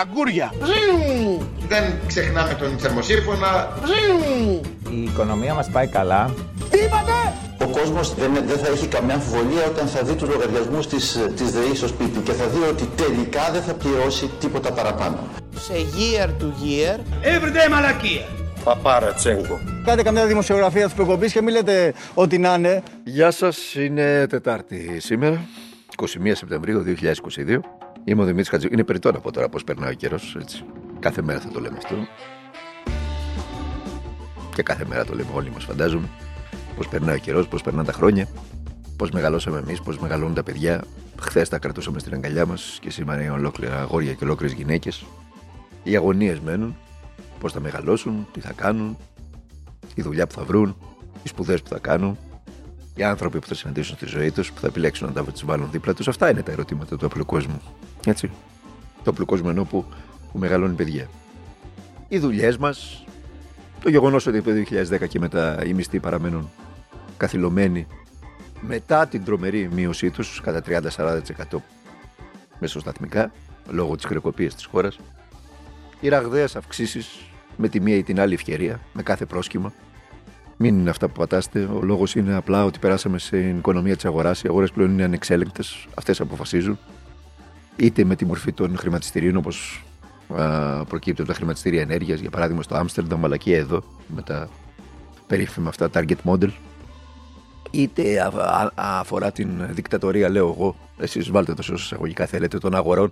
Αγκούρια. Δεν ξεχνάμε τον θερμοσύρφωνα. Η οικονομία μας πάει καλά. Τι είπατε! Ο κόσμος δεν, δεν θα έχει καμιά αμφιβολία όταν θα δει τους λογαριασμούς της, της ΔΕΗ στο σπίτι και θα δει ότι τελικά δεν θα πληρώσει τίποτα παραπάνω. Σε year to year. Everyday μαλακία. Παπάρα Τσέγκο. Κάντε καμιά δημοσιογραφία της προκοπής και μην λέτε ότι να είναι. Γεια σας, είναι Τετάρτη σήμερα, 21 Σεπτεμβρίου 2022. Είμαι ο Δημήτρης Χατζη... Είναι περιττό να πω τώρα πώς περνάει ο καιρός, έτσι. Κάθε μέρα θα το λέμε αυτό. Και κάθε μέρα το λέμε όλοι μας φαντάζομαι. Πώς περνάει ο καιρός, πώς περνάνε τα χρόνια. Πώς μεγαλώσαμε εμείς, πώς μεγαλώνουν τα παιδιά. Χθες τα κρατούσαμε στην αγκαλιά μας και σήμερα είναι ολόκληρα αγόρια και ολόκληρες γυναίκες. Οι αγωνίες μένουν. Πώς θα μεγαλώσουν, τι θα κάνουν, η δουλειά που θα βρουν, οι σπουδές που θα κάνουν, οι άνθρωποι που θα συναντήσουν στη ζωή τους, που θα επιλέξουν να τα βάλουν δίπλα τους. Αυτά είναι τα ερωτήματα του απλού κόσμου. Έτσι. Το απλού κόσμου ενώ που, που μεγαλώνει παιδιά. Οι δουλειές μας, το γεγονός ότι από το 2010 και μετά οι μισθοί παραμένουν καθυλωμένοι μετά την τρομερή μείωσή τους κατά 30-40% μεσοσταθμικά λόγω της χρεοκοπίας της χώρας. Οι ραγδαίες αυξήσεις με τη μία ή την άλλη ευκαιρία, με κάθε πρόσχημα. Μην είναι αυτά που πατάστε. Ο λόγος είναι απλά ότι περάσαμε στην οικονομία της αγοράς. Οι αγορές πλέον είναι ανεξέλεγκτες. Αυτές αποφασίζουν. Είτε με τη μορφή των χρηματιστηρίων, όπως προκύπτει από τα χρηματιστήρια ενέργειας, για παράδειγμα στο Άμστερνταμ, αλλά και εδώ, με τα περίφημα αυτά target model. Είτε α, α, αφορά την δικτατορία, λέω εγώ, εσείς βάλτε το σε εισαγωγικά θέλετε, των αγορών,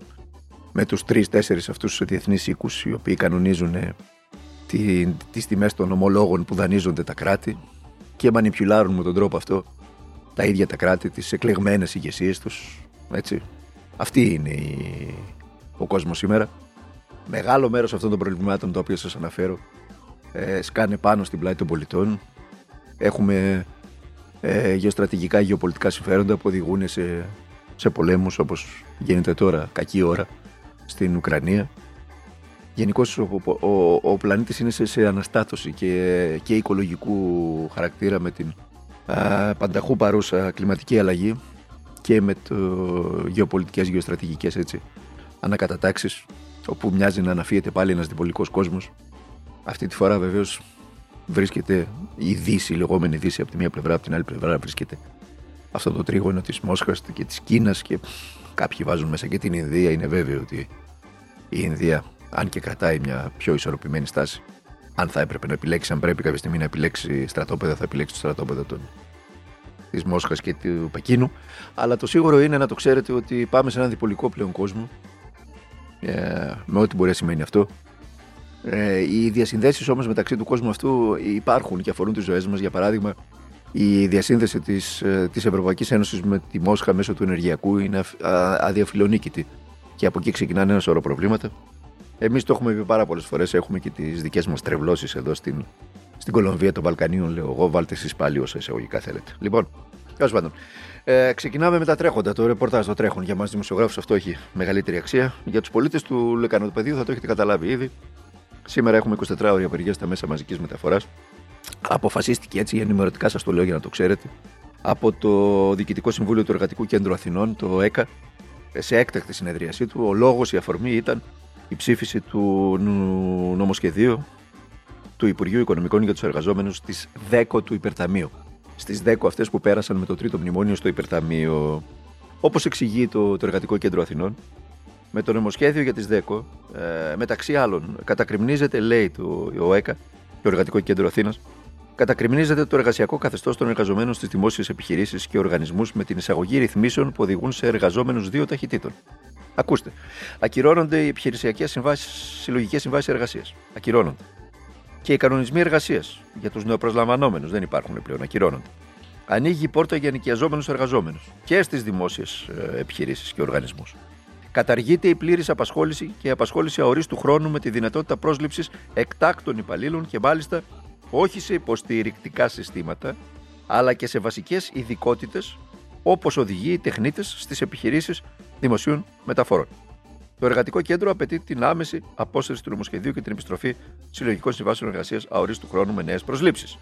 με τους τρει-τέσσερι αυτούς διεθνείς οίκους, οι οποίοι κανονίζουν τι τις τιμές των ομολόγων που δανείζονται τα κράτη και μανιπιουλάρουν με τον τρόπο αυτό τα ίδια τα κράτη, τις εκλεγμένες ηγεσίες τους. Έτσι. Αυτή είναι η... ο κόσμος σήμερα. Μεγάλο μέρος αυτών των προβλημάτων τα οποία σας αναφέρω ε, σκάνε πάνω στην πλάτη των πολιτών. Έχουμε ε, γεωστρατηγικά γεωπολιτικά συμφέροντα που οδηγούν σε, σε πολέμους όπως γίνεται τώρα κακή ώρα στην Ουκρανία Γενικώς ο, ο, ο πλανήτης είναι σε, σε αναστάτωση και, και οικολογικού χαρακτήρα με την α, πανταχού παρούσα κλιματική αλλαγή και με το γεωπολιτικές, γεωστρατηγικές έτσι, ανακατατάξεις όπου μοιάζει να αναφύεται πάλι ένας διπολικός κόσμος. Αυτή τη φορά βεβαίως βρίσκεται η Δύση, η λεγόμενη Δύση από τη μία πλευρά, από την άλλη πλευρά βρίσκεται αυτό το τρίγωνο της Μόσχας και της Κίνας και κάποιοι βάζουν μέσα και την Ινδία. Είναι βέβαιο ότι η Ινδία αν και κρατάει μια πιο ισορροπημένη στάση. Αν θα έπρεπε να επιλέξει, αν πρέπει κάποια στιγμή να επιλέξει στρατόπεδα, θα επιλέξει το στρατόπεδο των... της Μόσχας και του Πεκίνου. Αλλά το σίγουρο είναι να το ξέρετε ότι πάμε σε έναν διπολικό πλέον κόσμο. Ε, με ό,τι μπορεί να σημαίνει αυτό. Ε, οι διασυνδέσεις όμως μεταξύ του κόσμου αυτού υπάρχουν και αφορούν τις ζωές μας. Για παράδειγμα, η διασύνδεση της της ε, Ευρωπαϊκής Ένωσης με τη Μόσχα μέσω του ενεργειακού είναι αδιαφιλονίκητη. Και από εκεί ξεκινάνε ένα σωρό προβλήματα. Εμείς το έχουμε πει πάρα πολλές φορές. Έχουμε και τις δικές μας τρευλώσεις εδώ στην, στην Κολομβία των Βαλκανίων, λέω εγώ. Βάλτε εσείς πάλι όσα εισαγωγικά θέλετε. Λοιπόν, τέλος πάντων. Ε, ξεκινάμε με τα τρέχοντα. Το ρεπορτάζ το τρέχον για μας δημοσιογράφους αυτό έχει μεγαλύτερη αξία. Για τους πολίτες του Λεκανοτοπεδίου θα το έχετε καταλάβει ήδη. Σήμερα έχουμε 24 ώρε απεργία στα μέσα μαζικής μεταφοράς. Αποφασίστηκε έτσι, ενημερωτικά σας το λέω για να το ξέρετε, από το Διοικητικό Συμβούλιο του Εργατικού Κέντρου Αθηνών, το ΕΚΑ, σε έκτακτη συνεδρίασή του. Ο λόγος, η αφορμή ήταν η ψήφιση του νομοσχεδίου του Υπουργείου Οικονομικών για τους εργαζόμενους στις 10 του υπερταμείου. Στις 10 αυτές που πέρασαν με το τρίτο μνημόνιο στο υπερταμείο. Όπως εξηγεί το, το Εργατικό Κέντρο Αθηνών, με το νομοσχέδιο για τις 10, ε, μεταξύ άλλων, κατακριμνίζεται, λέει το ΟΕΚΑ, το Εργατικό Κέντρο Αθήνας, κατακριμνίζεται το εργασιακό καθεστώς των εργαζομένων στις δημόσιες επιχειρήσεις και οργανισμούς με την εισαγωγή ρυθμίσεων που οδηγούν σε εργαζόμενους δύο ταχυτήτων. Ακούστε. Ακυρώνονται οι επιχειρησιακές συμβάσεις, συλλογικές συμβάσεις εργασίας. Ακυρώνονται. Και οι κανονισμοί εργασίας για τους νεοπροσλαμβανόμενους δεν υπάρχουν πλέον. Ακυρώνονται. Ανοίγει η πόρτα για νοικιαζόμενους εργαζόμενους και στις δημόσιες επιχειρήσεις και οργανισμούς. Καταργείται η πλήρης απασχόληση και η απασχόληση αορίστου χρόνου με τη δυνατότητα πρόσληψης εκτάκτων υπαλλήλων και μάλιστα όχι σε υποστηρικτικά συστήματα, αλλά και σε βασικές ειδικότητες όπως οδηγεί οι τεχνίτες στις επιχειρήσεις δημοσίων μεταφορών. Το Εργατικό Κέντρο απαιτεί την άμεση απόσταση του νομοσχεδίου και την επιστροφή συλλογικών συμβάσεων εργασίας αορίστου χρόνου με νέες προσλήψεις.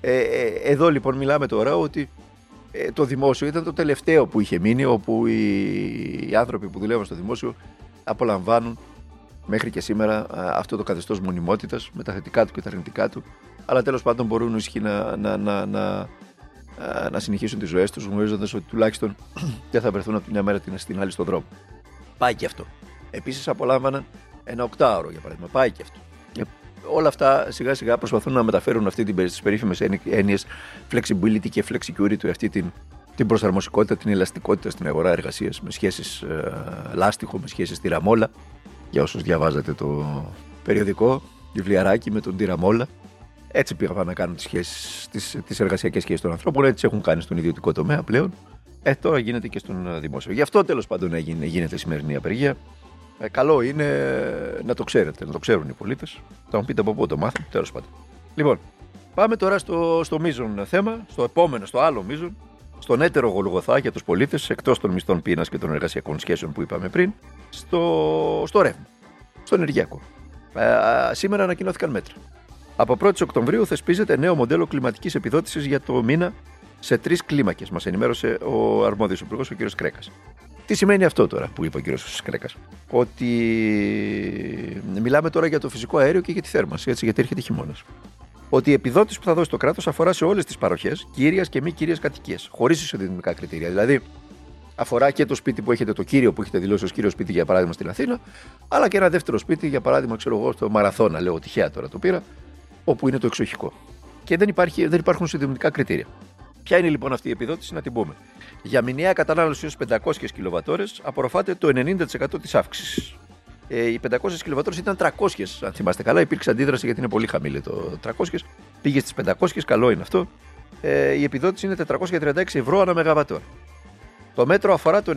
Ε, ε, εδώ λοιπόν μιλάμε τώρα ότι ε, το δημόσιο ήταν το τελευταίο που είχε μείνει, όπου οι, οι άνθρωποι που δουλεύουν στο δημόσιο απολαμβάνουν μέχρι και σήμερα αυτό το καθεστώς μονιμότητας με τα θετικά του και τα αρνητικά του. Αλλά τέλος πάντων μπορούν οι να, να, να, να, να συνεχίσουν τις ζωές τους γνωρίζοντας ότι τουλάχιστον δεν θα βρεθούν από τη μια μέρα στην άλλη στον δρόμο. Πάει και αυτό. Επίσης απολάμβαναν ένα οκτάωρο για παράδειγμα. Πάει και αυτό. Και όλα αυτά σιγά σιγά προσπαθούν να μεταφέρουν αυτή την τις περίφημες έννοιες flexibility και flexicurity, αυτή την, την προσαρμοσικότητα, την ελαστικότητα στην αγορά εργασίας με σχέσεις ε, λάστιχο, με σχέσεις τυραμόλα. Για όσους διαβάζατε το περιοδικό, βιβλιαράκι με τον τυραμόλα. Έτσι πήγαν να κάνουν τις σχέσεις, τις, εργασιακές σχέσεις των ανθρώπων, έτσι έχουν κάνει στον ιδιωτικό τομέα πλέον. Ε, τώρα γίνεται και στον δημόσιο. Γι' αυτό τέλος πάντων έγινε, γίνεται η σημερινή απεργία. Ε, καλό είναι να το ξέρετε, να το ξέρουν οι πολίτες. Θα μου πείτε από πού το μάθουν, τέλος πάντων. Λοιπόν, πάμε τώρα στο, στο μείζον θέμα, στο επόμενο, στο άλλο μείζον, στον έτερο γολγοθά για τους πολίτες, εκτός των μισθών πείνας και των εργασιακών σχέσεων που είπαμε πριν, στο, στο ρεύμα, στο ενεργειακό. Ε, σήμερα ανακοινώθηκαν μέτρα. Από 1η Οκτωβρίου θεσπίζεται νέο μοντέλο κλιματικής επιδότησης για το μήνα σε τρεις κλίμακες, μας ενημέρωσε ο αρμόδιος υπουργός, ο κ. Κρέκας. Τι σημαίνει αυτό τώρα που είπε ο κ. Κρέκας, Ότι μιλάμε τώρα για το φυσικό αέριο και για τη θέρμανση, έτσι, γιατί έρχεται χειμώνας. Ότι η επιδότηση που θα δώσει το κράτος αφορά σε όλες τις παροχές, κύριας και μη κύριε κατοικίες, χωρίς ισοδυναμικά κριτήρια. Δηλαδή, αφορά και το σπίτι που έχετε, το κύριο που έχετε δηλώσει ως κύριο σπίτι, για παράδειγμα, στην Αθήνα, αλλά και ένα δεύτερο σπίτι, για παράδειγμα, ξέρω εγώ, στο Μαραθώνα, λέω τυχαία τώρα το πήρα, όπου είναι το εξοχικό. Και δεν, υπάρχει, δεν υπάρχουν ισοδυναμικά κριτήρια. Ποια είναι λοιπόν αυτή η επιδότηση, να την πούμε. Για μηνιαία κατανάλωση έως 500 κιλοβατόρες απορροφάται το 90% της αύξησης. Ε, οι 500 κιλοβατόρες ήταν 300, αν θυμάστε καλά. Υπήρξε αντίδραση γιατί είναι πολύ χαμηλή το 300. Πήγε στις 500, καλό είναι αυτό. Ε, η επιδότηση είναι 436 ευρώ ανά μεγαβατόρα. Το μέτρο αφορά το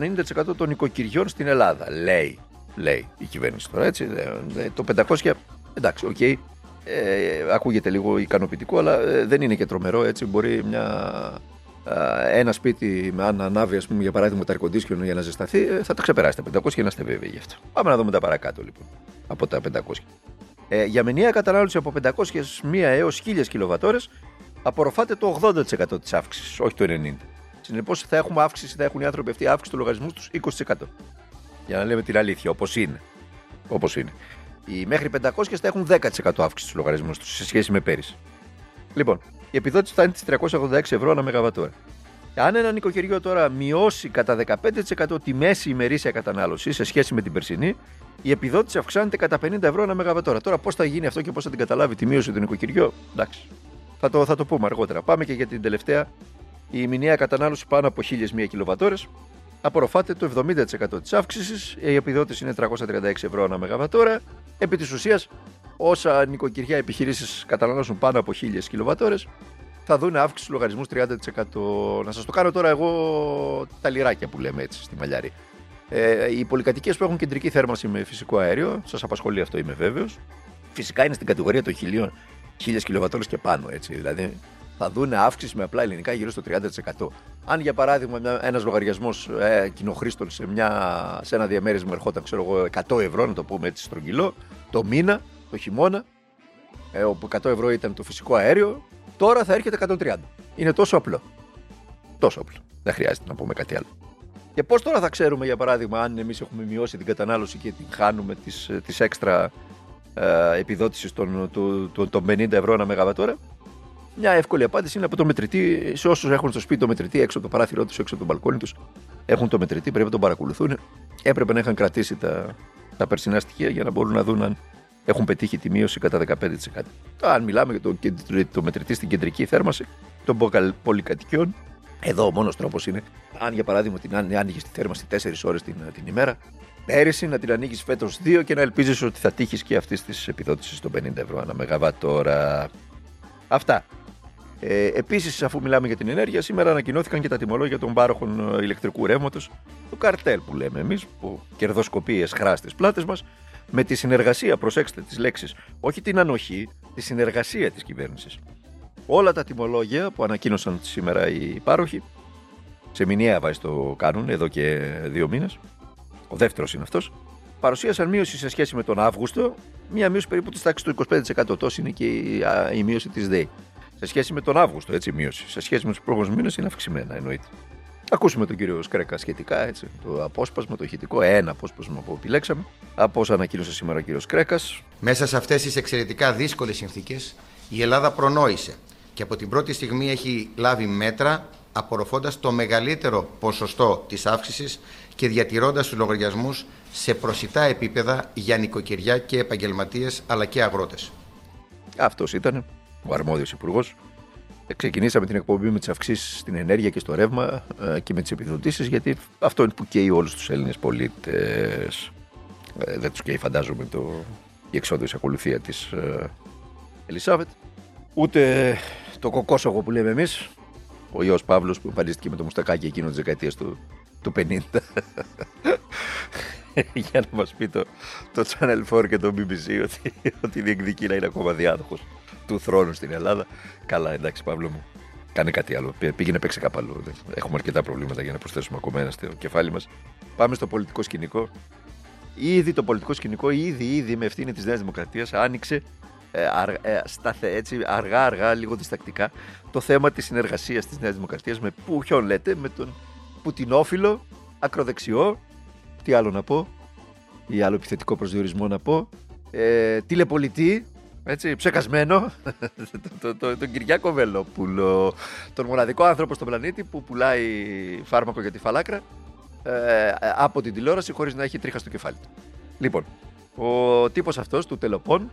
90% των οικοκυριών στην Ελλάδα. Λέει, λέει η κυβέρνηση τώρα έτσι. Ε, το 500, εντάξει, OK. Okay, ε, ακούγεται λίγο ικανοποιητικό, αλλά ε, δεν είναι και τρομερό. Έτσι, μπορεί μια, ένα σπίτι με αν ανάβει, ας πούμε, για παράδειγμα, το air για να ζεσταθεί, ε, θα τα ξεπεράσει τα 500 και να είστε βέβαιοι γι' αυτό. Πάμε να δούμε τα παρακάτω λοιπόν από τα 500. Ε, για μηνιαία κατανάλωση από 501 έως 1000 κιλοβατόρες απορροφάται το 80% της αύξησης, όχι το 90%. Συνεπώς θα έχουμε αύξηση, θα έχουν οι άνθρωποι αυτοί αύξηση του λογαριασμού τους 20%. Για να λέμε την αλήθεια, όπως είναι. Όπως είναι. Οι μέχρι 500 θα έχουν 10% αύξηση στους λογαριασμούς τους σε σχέση με πέρυσι. Λοιπόν, η επιδότηση θα είναι τις 386 ευρώ ανά μεγαβατόρα. Αν ένα νοικοκυριό τώρα μειώσει κατά 15% τη μέση ημερήσια κατανάλωση σε σχέση με την περσινή, η επιδότηση αυξάνεται κατά 50 ευρώ ανά μεγαβατόρα. Τώρα πώς θα γίνει αυτό και πώς θα την καταλάβει τη μείωση του νοικοκυριού, εντάξει. Θα το, θα το πούμε αργότερα. Πάμε και για την τελευταία. Η μηνιαία κατανάλωση πάνω από 1001 κιλοβατόρες απορροφάται το 70% της αύξησης. Η επιδότηση είναι 336 ευρώ ανά μεγαβατόρα. Επί της ουσίας, όσα νοικοκυριά επιχειρήσεις καταναλώσουν πάνω από 1000 κιλοβατόρες, θα δουν αύξηση του λογαριασμούς 30%. Να σας το κάνω τώρα εγώ τα λιράκια που λέμε έτσι στη μαλλιάρη. Ε, οι πολυκατοικίες που έχουν κεντρική θέρμανση με φυσικό αέριο, σας απασχολεί αυτό, είμαι βέβαιος. Φυσικά είναι στην κατηγορία των 1000 κιλοβατόρες και πάνω. Έτσι. Δηλαδή θα δουν αύξηση με απλά ελληνικά γύρω στο 30%. Αν για παράδειγμα ένας λογαριασμός ε, κοινοχρήστων σε, μια, σε ένα διαμέρισμα ερχόταν ξέρω εγώ, 100 ευρώ, να το πούμε έτσι στρογγυλό, το μήνα, το χειμώνα, ε, όπου 100 ευρώ ήταν το φυσικό αέριο, τώρα θα έρχεται 130. Είναι τόσο απλό. Τόσο απλό. Δεν χρειάζεται να πούμε κάτι άλλο. Και πώς τώρα θα ξέρουμε, για παράδειγμα, αν εμείς έχουμε μειώσει την κατανάλωση και την χάνουμε της έξτρα ε, επιδότησης των, των, των 50 ευρώ ένα μεγαβατόρα, μια εύκολη απάντηση είναι από το μετρητή. Σε όσους έχουν στο σπίτι το μετρητή, έξω από το παράθυρό τους, έξω από το μπαλκόνι τους, έχουν το μετρητή, πρέπει να τον παρακολουθούν. Έπρεπε να είχαν κρατήσει τα, τα περσινά στοιχεία για να μπορούν να δουν αν έχουν πετύχει τη μείωση κατά 15%. Αν μιλάμε για το, το μετρητή στην κεντρική θέρμανση των πολυκατοικιών, εδώ ο μόνος τρόπος είναι, αν για παράδειγμα την άνοιγες τη θέρμανση 4 ώρες την, την ημέρα, πέρυσι να την ανοίγεις φέτος 2 και να ελπίζεις ότι θα τύχεις και αυτής της επιδότησης των 50 ευρώ ανά μεγαβάτορα. Αυτά. Ε, Επίσης, αφού μιλάμε για την ενέργεια, σήμερα ανακοινώθηκαν και τα τιμολόγια των πάροχων ε, ηλεκτρικού ρεύματος, το καρτέλ που λέμε εμείς, που κερδοσκοπεί εσχρά στι πλάτες μας, με τη συνεργασία, προσέξτε τις λέξεις, όχι την ανοχή, τη συνεργασία της κυβέρνησης. Όλα τα τιμολόγια που ανακοίνωσαν σήμερα οι πάροχοι, σε μηνιαία βάση το κάνουν εδώ και δύο μήνες, ο δεύτερος είναι αυτός, παρουσίασαν μείωση σε σχέση με τον Αύγουστο, μια μείωση περίπου της τάξης του 25%. Τόσο είναι και η μείωση της ΔΕΗ. Σε σχέση με τον Αύγουστο, έτσι μείωση. Σε σχέση με τους προηγούμενους μήνες είναι αυξημένα, εννοείται. ακούσουμε τον κύριο Σκρέκα σχετικά, έτσι, το απόσπασμα, το ηχητικό, ένα απόσπασμα που επιλέξαμε, από όσα ανακοίνωσε σήμερα ο κύριος Κρέκα. Μέσα σε αυτές τις εξαιρετικά δύσκολες συνθήκες η Ελλάδα προνόησε και από την πρώτη στιγμή έχει λάβει μέτρα απορροφώντας το μεγαλύτερο ποσοστό της αύξησης και διατηρώντας τους λογαριασμούς σε προσιτά επίπεδα για νοικοκυριά και επαγγελματίες αλλά και αγρότες. Αυτός ήταν ο αρμόδιος υπουργός. Ξεκινήσαμε την εκπομπή με τις αυξήσεις στην ενέργεια και στο ρεύμα ε, και με τις επιδοτήσεις, γιατί αυτό είναι που καίει όλους τους Έλληνες πολίτες. Ε, δεν τους καίει, φαντάζομαι, το, η εξόδου ακολουθία της ε, Ελισάβετ. Ούτε το κοκόσογο που λέμε εμείς, ο ιό Παύλος που εμφανίστηκε με το μουστακάκι εκείνο της δεκαετίας του, του 50. για να μας πει το, το Channel 4 και το BBC ότι, ότι διεκδικεί να είναι ακόμα διάδοχος του θρόνου στην Ελλάδα. Καλά, εντάξει, Παύλο μου. Κάνε κάτι άλλο. Πήγαινε παίξει κάπου άλλο. Έχουμε αρκετά προβλήματα για να προσθέσουμε ακόμα ένα στο κεφάλι μας. Πάμε στο πολιτικό σκηνικό. Ήδη το πολιτικό σκηνικό, ήδη, ήδη με ευθύνη της Νέας Δημοκρατίας άνοιξε ε, ε, σταθε, έτσι, αργά, αργά, λίγο διστακτικά το θέμα της συνεργασίας της Νέας Δημοκρατίας με ποιον λέτε, με τον Πουτινόφιλο, ακροδεξιό, τι άλλο να πω, ή άλλο επιθετικό προσδιορισμό να πω, ε, τηλεπολιτή, έτσι, ψεκασμένο, το, το, τον Κυριάκο Βελόπουλο, τον μοναδικό άνθρωπο στον πλανήτη που πουλάει φάρμακο για τη φαλάκρα ε, από την τηλεόραση χωρίς να έχει τρίχα στο κεφάλι του. Λοιπόν, ο τύπος αυτός του Τελοπών,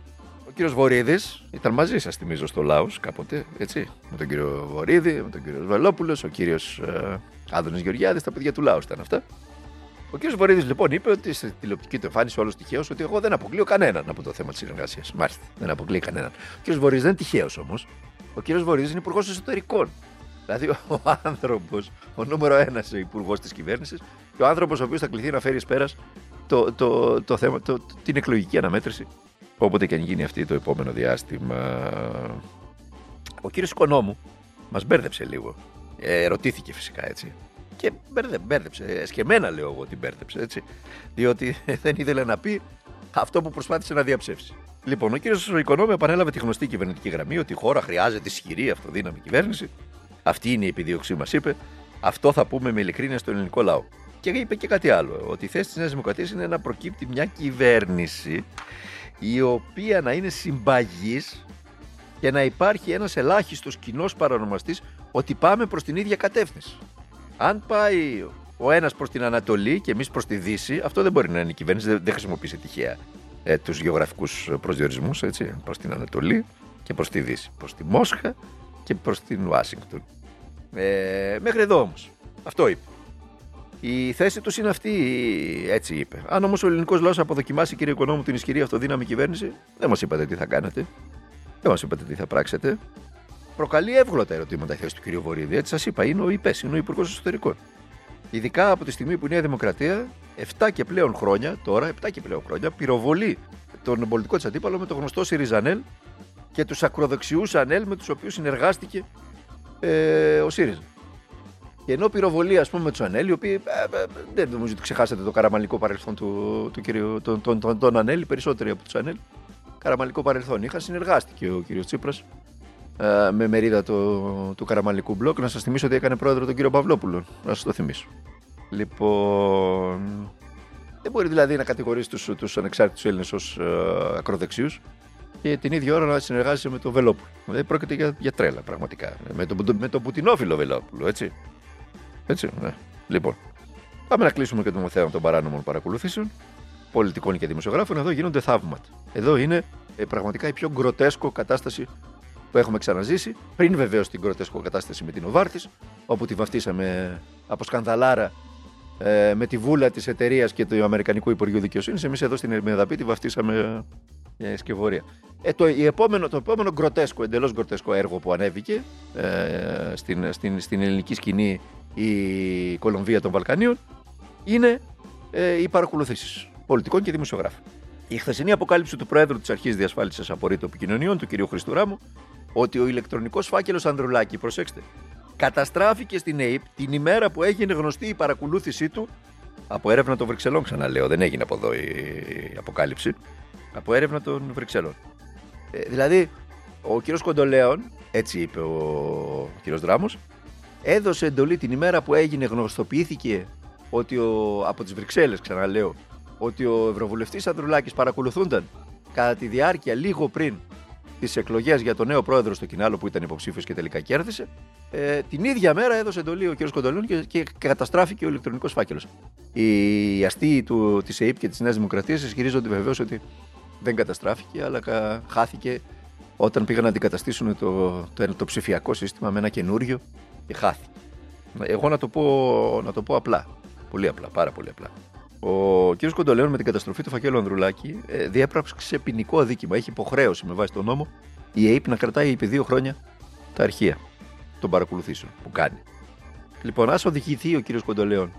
ο κύριος Βορύδης, ήταν μαζί σας θυμίζω στο Λάος κάποτε, έτσι, με τον κύριο Βορύδη, με τον κύριο Βελόπουλος, ο κύριος ε, Άδωνης Γεωργιάδης, τα παιδιά του Λάους ήταν αυτά. Ο κ. Βορύδης λοιπόν είπε ότι στη τηλεοπτική του εμφάνιση όλος τυχαίος ότι εγώ δεν αποκλείω κανέναν από το θέμα της συνεργασίας. Μάλιστα, δεν αποκλείει κανέναν. Ο κ. Βορύδης δεν είναι τυχαίος όμως. Ο κ. Βορύδης είναι υπουργός εσωτερικών. Δηλαδή ο άνθρωπος, ο νούμερο ένας υπουργός της κυβέρνησης και ο άνθρωπος ο οποίος θα κληθεί να φέρει εις πέρας το, το, το, θέμα, το, την εκλογική αναμέτρηση. Όποτε και αν γίνει αυτή το επόμενο διάστημα. Ο κύριος Οικονόμου μας μπέρδεψε λίγο. Ε, ρωτήθηκε φυσικά έτσι και μπέρδε, μπέρδεψε. Εσκεμένα λέω εγώ ότι μπέρδεψε, έτσι. Διότι δεν ήθελε να πει αυτό που προσπάθησε να διαψεύσει. Λοιπόν, ο κύριος Οικονόμου επανέλαβε τη γνωστή κυβερνητική γραμμή ότι η χώρα χρειάζεται ισχυρή αυτοδύναμη κυβέρνηση. Αυτή είναι η επιδίωξή μας, είπε. Αυτό θα πούμε με ειλικρίνεια στον ελληνικό λαό. Και είπε και κάτι άλλο, ότι η θέση της Νέας Δημοκρατίας είναι να προκύπτει μια κυβέρνηση η οποία να είναι συμπαγής και να υπάρχει ένας ελάχιστος κοινός παρανομαστής ότι πάμε προς την ίδια κατεύθυνση. Αν πάει ο ένας προς την Ανατολή και εμείς προς τη Δύση, αυτό δεν μπορεί να είναι η κυβέρνηση. Δεν, δεν χρησιμοποιήσει τυχαία ε, τους γεωγραφικούς προσδιορισμούς προς την Ανατολή και προς τη Δύση. Προς τη Μόσχα και προς την Ουάσιγκτον. Ε, μέχρι εδώ όμως. Αυτό είπε. Η θέση τους είναι αυτή, έτσι είπε. Αν όμως ο ελληνικός λαός αποδοκιμάσει, κύριε Οικονόμου, την ισχυρή αυτοδύναμη κυβέρνηση, δεν μας είπατε τι θα κάνετε. Δεν μας είπατε τι θα πράξετε προκαλεί εύγλωτα ερωτήματα η θέση του κ. Βορύδη. Έτσι σας είπα, είναι ο ΥΠΕΣ, είναι ο Υπουργός Εσωτερικών. Ειδικά από τη στιγμή που η Νέα Δημοκρατία 7 και πλέον χρόνια, τώρα 7 και πλέον χρόνια, πυροβολεί τον πολιτικό της αντίπαλο με το γνωστό ΣΥΡΙΖΑΝΕΛ και τους ακροδεξιούς ΑΝΕΛ με τους οποίους συνεργάστηκε ε, ο ΣΥΡΙΖΑ. Και ενώ πυροβολεί, ας πούμε, με τους ΑΝΕΛ, οι οποίοι ε, ε, δεν νομίζω ότι ξεχάσατε το καραμαλικό παρελθόν του, του κυρίου, τον, τον, τον, τον ΑΝΕΛ, οι περισσότεροι από τους ΑΝΕΛ, καραμαλικό παρελθόν είχαν, συνεργάστηκε ο κύριος Τσίπρας ε, με μερίδα του, του Καραμαλικού μπλοκ. Να σας θυμίσω ότι έκανε πρόεδρο τον κύριο Παυλόπουλο. Να σας το θυμίσω. Λοιπόν. Δεν μπορεί δηλαδή να κατηγορήσει τους τους ανεξάρτητους Έλληνες ως ε, ακροδεξιούς και την ίδια ώρα να συνεργάζεσαι με τον Βελόπουλο. Δηλαδή πρόκειται για, για τρέλα πραγματικά. Με τον με το πουτινόφιλο Βελόπουλο, έτσι. Έτσι, ναι. Λοιπόν, πάμε να κλείσουμε και το θέμα των παράνομων παρακολουθήσεων πολιτικών και δημοσιογράφων. Εδώ γίνονται θαύματα. Εδώ είναι ε, πραγματικά η πιο γκροτέσκο κατάσταση που έχουμε ξαναζήσει, πριν βεβαίως την κροτέσκο κατάσταση με την Οβάρτης, όπου τη βαφτίσαμε από σκανδαλάρα ε, με τη βούλα της εταιρείας και του Αμερικανικού Υπουργείου Δικαιοσύνης. Εμείς εδώ στην Ερμηνεδαπή τη βαφτίσαμε μια σκευωρία. Ε, το, η επόμενο, το επόμενο γκροτέσκο, εντελώς γκροτέσκο έργο που ανέβηκε ε, στην, στην, στην ελληνική σκηνή η Κολομβία των Βαλκανίων είναι ε, οι παρακολουθήσεις πολιτικών και δημοσιογράφων. Η χθεσινή αποκάλυψη του Προέδρου της Αρχής Διασφάλισης Απορρίτου Επικοινωνιών, του κ. Χριστουράμου, ότι ο ηλεκτρονικός φάκελος Ανδρουλάκη, προσέξτε, καταστράφηκε στην ΑΕΠ την ημέρα που έγινε γνωστή η παρακολούθησή του από έρευνα των Βρυξελών, ξαναλέω, δεν έγινε από εδώ η αποκάλυψη, από έρευνα των Βρυξελών. Ε, δηλαδή, ο κύριος Κοντολέων, έτσι είπε ο κύριος Δράμος, έδωσε εντολή την ημέρα που έγινε, γνωστοποιήθηκε ότι ο, από τις Βρυξέλλες, ξαναλέω, ότι ο Ευρωβουλευτής Ανδρουλάκης παρακολουθούνταν κατά τη διάρκεια λίγο πριν τις εκλογές για τον νέο πρόεδρο στο Κινάλο που ήταν υποψήφιος και τελικά κέρδισε. Ε, την ίδια μέρα έδωσε εντολή ο κ. Κοντολίων και, και καταστράφηκε ο ηλεκτρονικός φάκελος. Οι αστείοι της ΕΕΠ και της Νέας Δημοκρατίας ισχυρίζονται βεβαίως ότι δεν καταστράφηκε, αλλά χάθηκε όταν πήγαν να αντικαταστήσουν το, το, το ψηφιακό σύστημα με ένα καινούριο και χάθηκε. Εγώ να το πω, να το πω απλά. Πολύ απλά, πάρα πολύ απλά. Ο κ. Κοντολέων με την καταστροφή του φακέλου Ανδρουλάκη ε, διέπραψε ποινικό αδίκημα. Έχει υποχρέωση με βάση τον νόμο η ΑΕΠ να κρατάει επί δύο χρόνια τα αρχεία των παρακολουθήσεων που κάνει. Λοιπόν, ας οδηγηθεί ο κ. Κοντολέων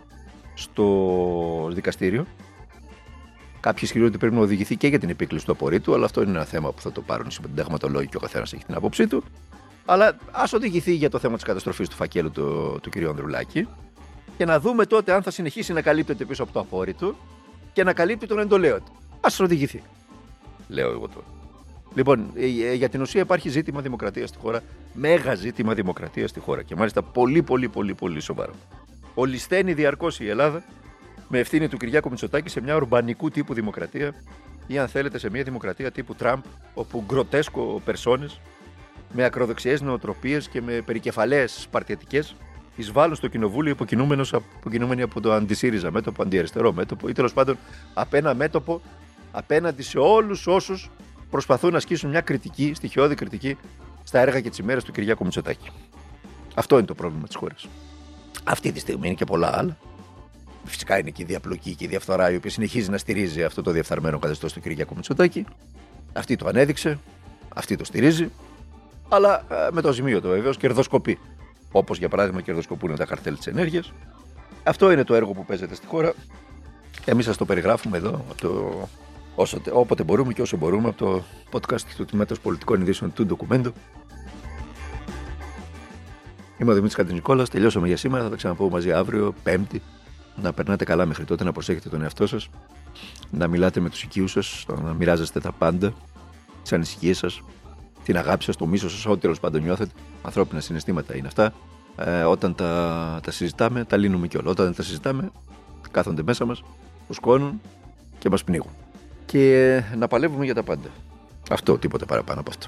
στο δικαστήριο, Κάποιοι ισχυρίζονται ότι πρέπει να οδηγηθεί και για την επίκληση του απορρίτου, αλλά αυτό είναι ένα θέμα που θα το πάρουν οι συνταγματολόγοι και ο καθένας έχει την άποψή του. Αλλά ας οδηγηθεί για το θέμα της καταστροφής του φακέλου του, του κ. Ανδρουλάκη και να δούμε τότε αν θα συνεχίσει να καλύπτεται πίσω από το απόρριτο και να καλύπτει τον εντολέο του. Α οδηγηθεί. Λέω εγώ τώρα. Λοιπόν, ε, ε, για την ουσία υπάρχει ζήτημα δημοκρατίας στη χώρα. Μέγα ζήτημα δημοκρατίας στη χώρα. Και μάλιστα πολύ, πολύ, πολύ, πολύ σοβαρό. Ολισθαίνει διαρκώς η Ελλάδα με ευθύνη του Κυριάκου Μητσοτάκη σε μια ουρμπανικού τύπου δημοκρατία ή αν θέλετε σε μια δημοκρατία τύπου Τραμπ, όπου γκροτέσκο περσόνες με ακροδεξιές νοοτροπίες και με περικεφαλαίες παρτιατικέ εισβάλλουν στο κοινοβούλιο υποκινούμενοι από το αντισύριζα μέτωπο, αντιαριστερό μέτωπο ή τέλος πάντων απ' ένα μέτωπο απέναντι σε όλους όσους προσπαθούν να ασκήσουν μια κριτική, στοιχειώδη κριτική στα έργα και τις ημέρες του Κυριάκου Μητσοτάκη. Αυτό είναι το πρόβλημα της χώρας. Αυτή τη στιγμή είναι και πολλά άλλα. Φυσικά είναι και η διαπλοκή και η διαφθορά η οποία συνεχίζει να στηρίζει αυτό το διαφθαρμένο καθεστώς του Κυριάκου Μητσοτάκη. Αυτή το ανέδειξε, αυτή το στηρίζει, αλλά ε, με το σημείο το βεβαίως κερδοσκοπεί όπως για παράδειγμα κερδοσκοπούν τα καρτέλ της ενέργειας. Αυτό είναι το έργο που παίζεται στη χώρα. Εμείς σας το περιγράφουμε εδώ το, όσο, όποτε μπορούμε και όσο μπορούμε από το podcast του Τμήματος Πολιτικών Ειδήσεων του Ντοκουμέντου. Είμαι ο Δημήτρης Καντινικόλας. Τελειώσαμε για σήμερα. Θα τα ξαναπώ μαζί αύριο, Πέμπτη. Να περνάτε καλά μέχρι τότε, να προσέχετε τον εαυτό σας, να μιλάτε με τους οικείους σας, να μοιράζεστε τα πάντα, τις ανησυχίες σας, την αγάπη σας, το μίσος σας, ό,τι τέλος πάντων νιώθετε. Ανθρώπινα συναισθήματα είναι αυτά. Ε, όταν τα, τα συζητάμε, τα λύνουμε κιόλας. Όταν δεν τα συζητάμε, κάθονται μέσα μας, σκόνουν και μας πνίγουν. Και να παλεύουμε για τα πάντα. Αυτό, τίποτα παραπάνω από αυτό.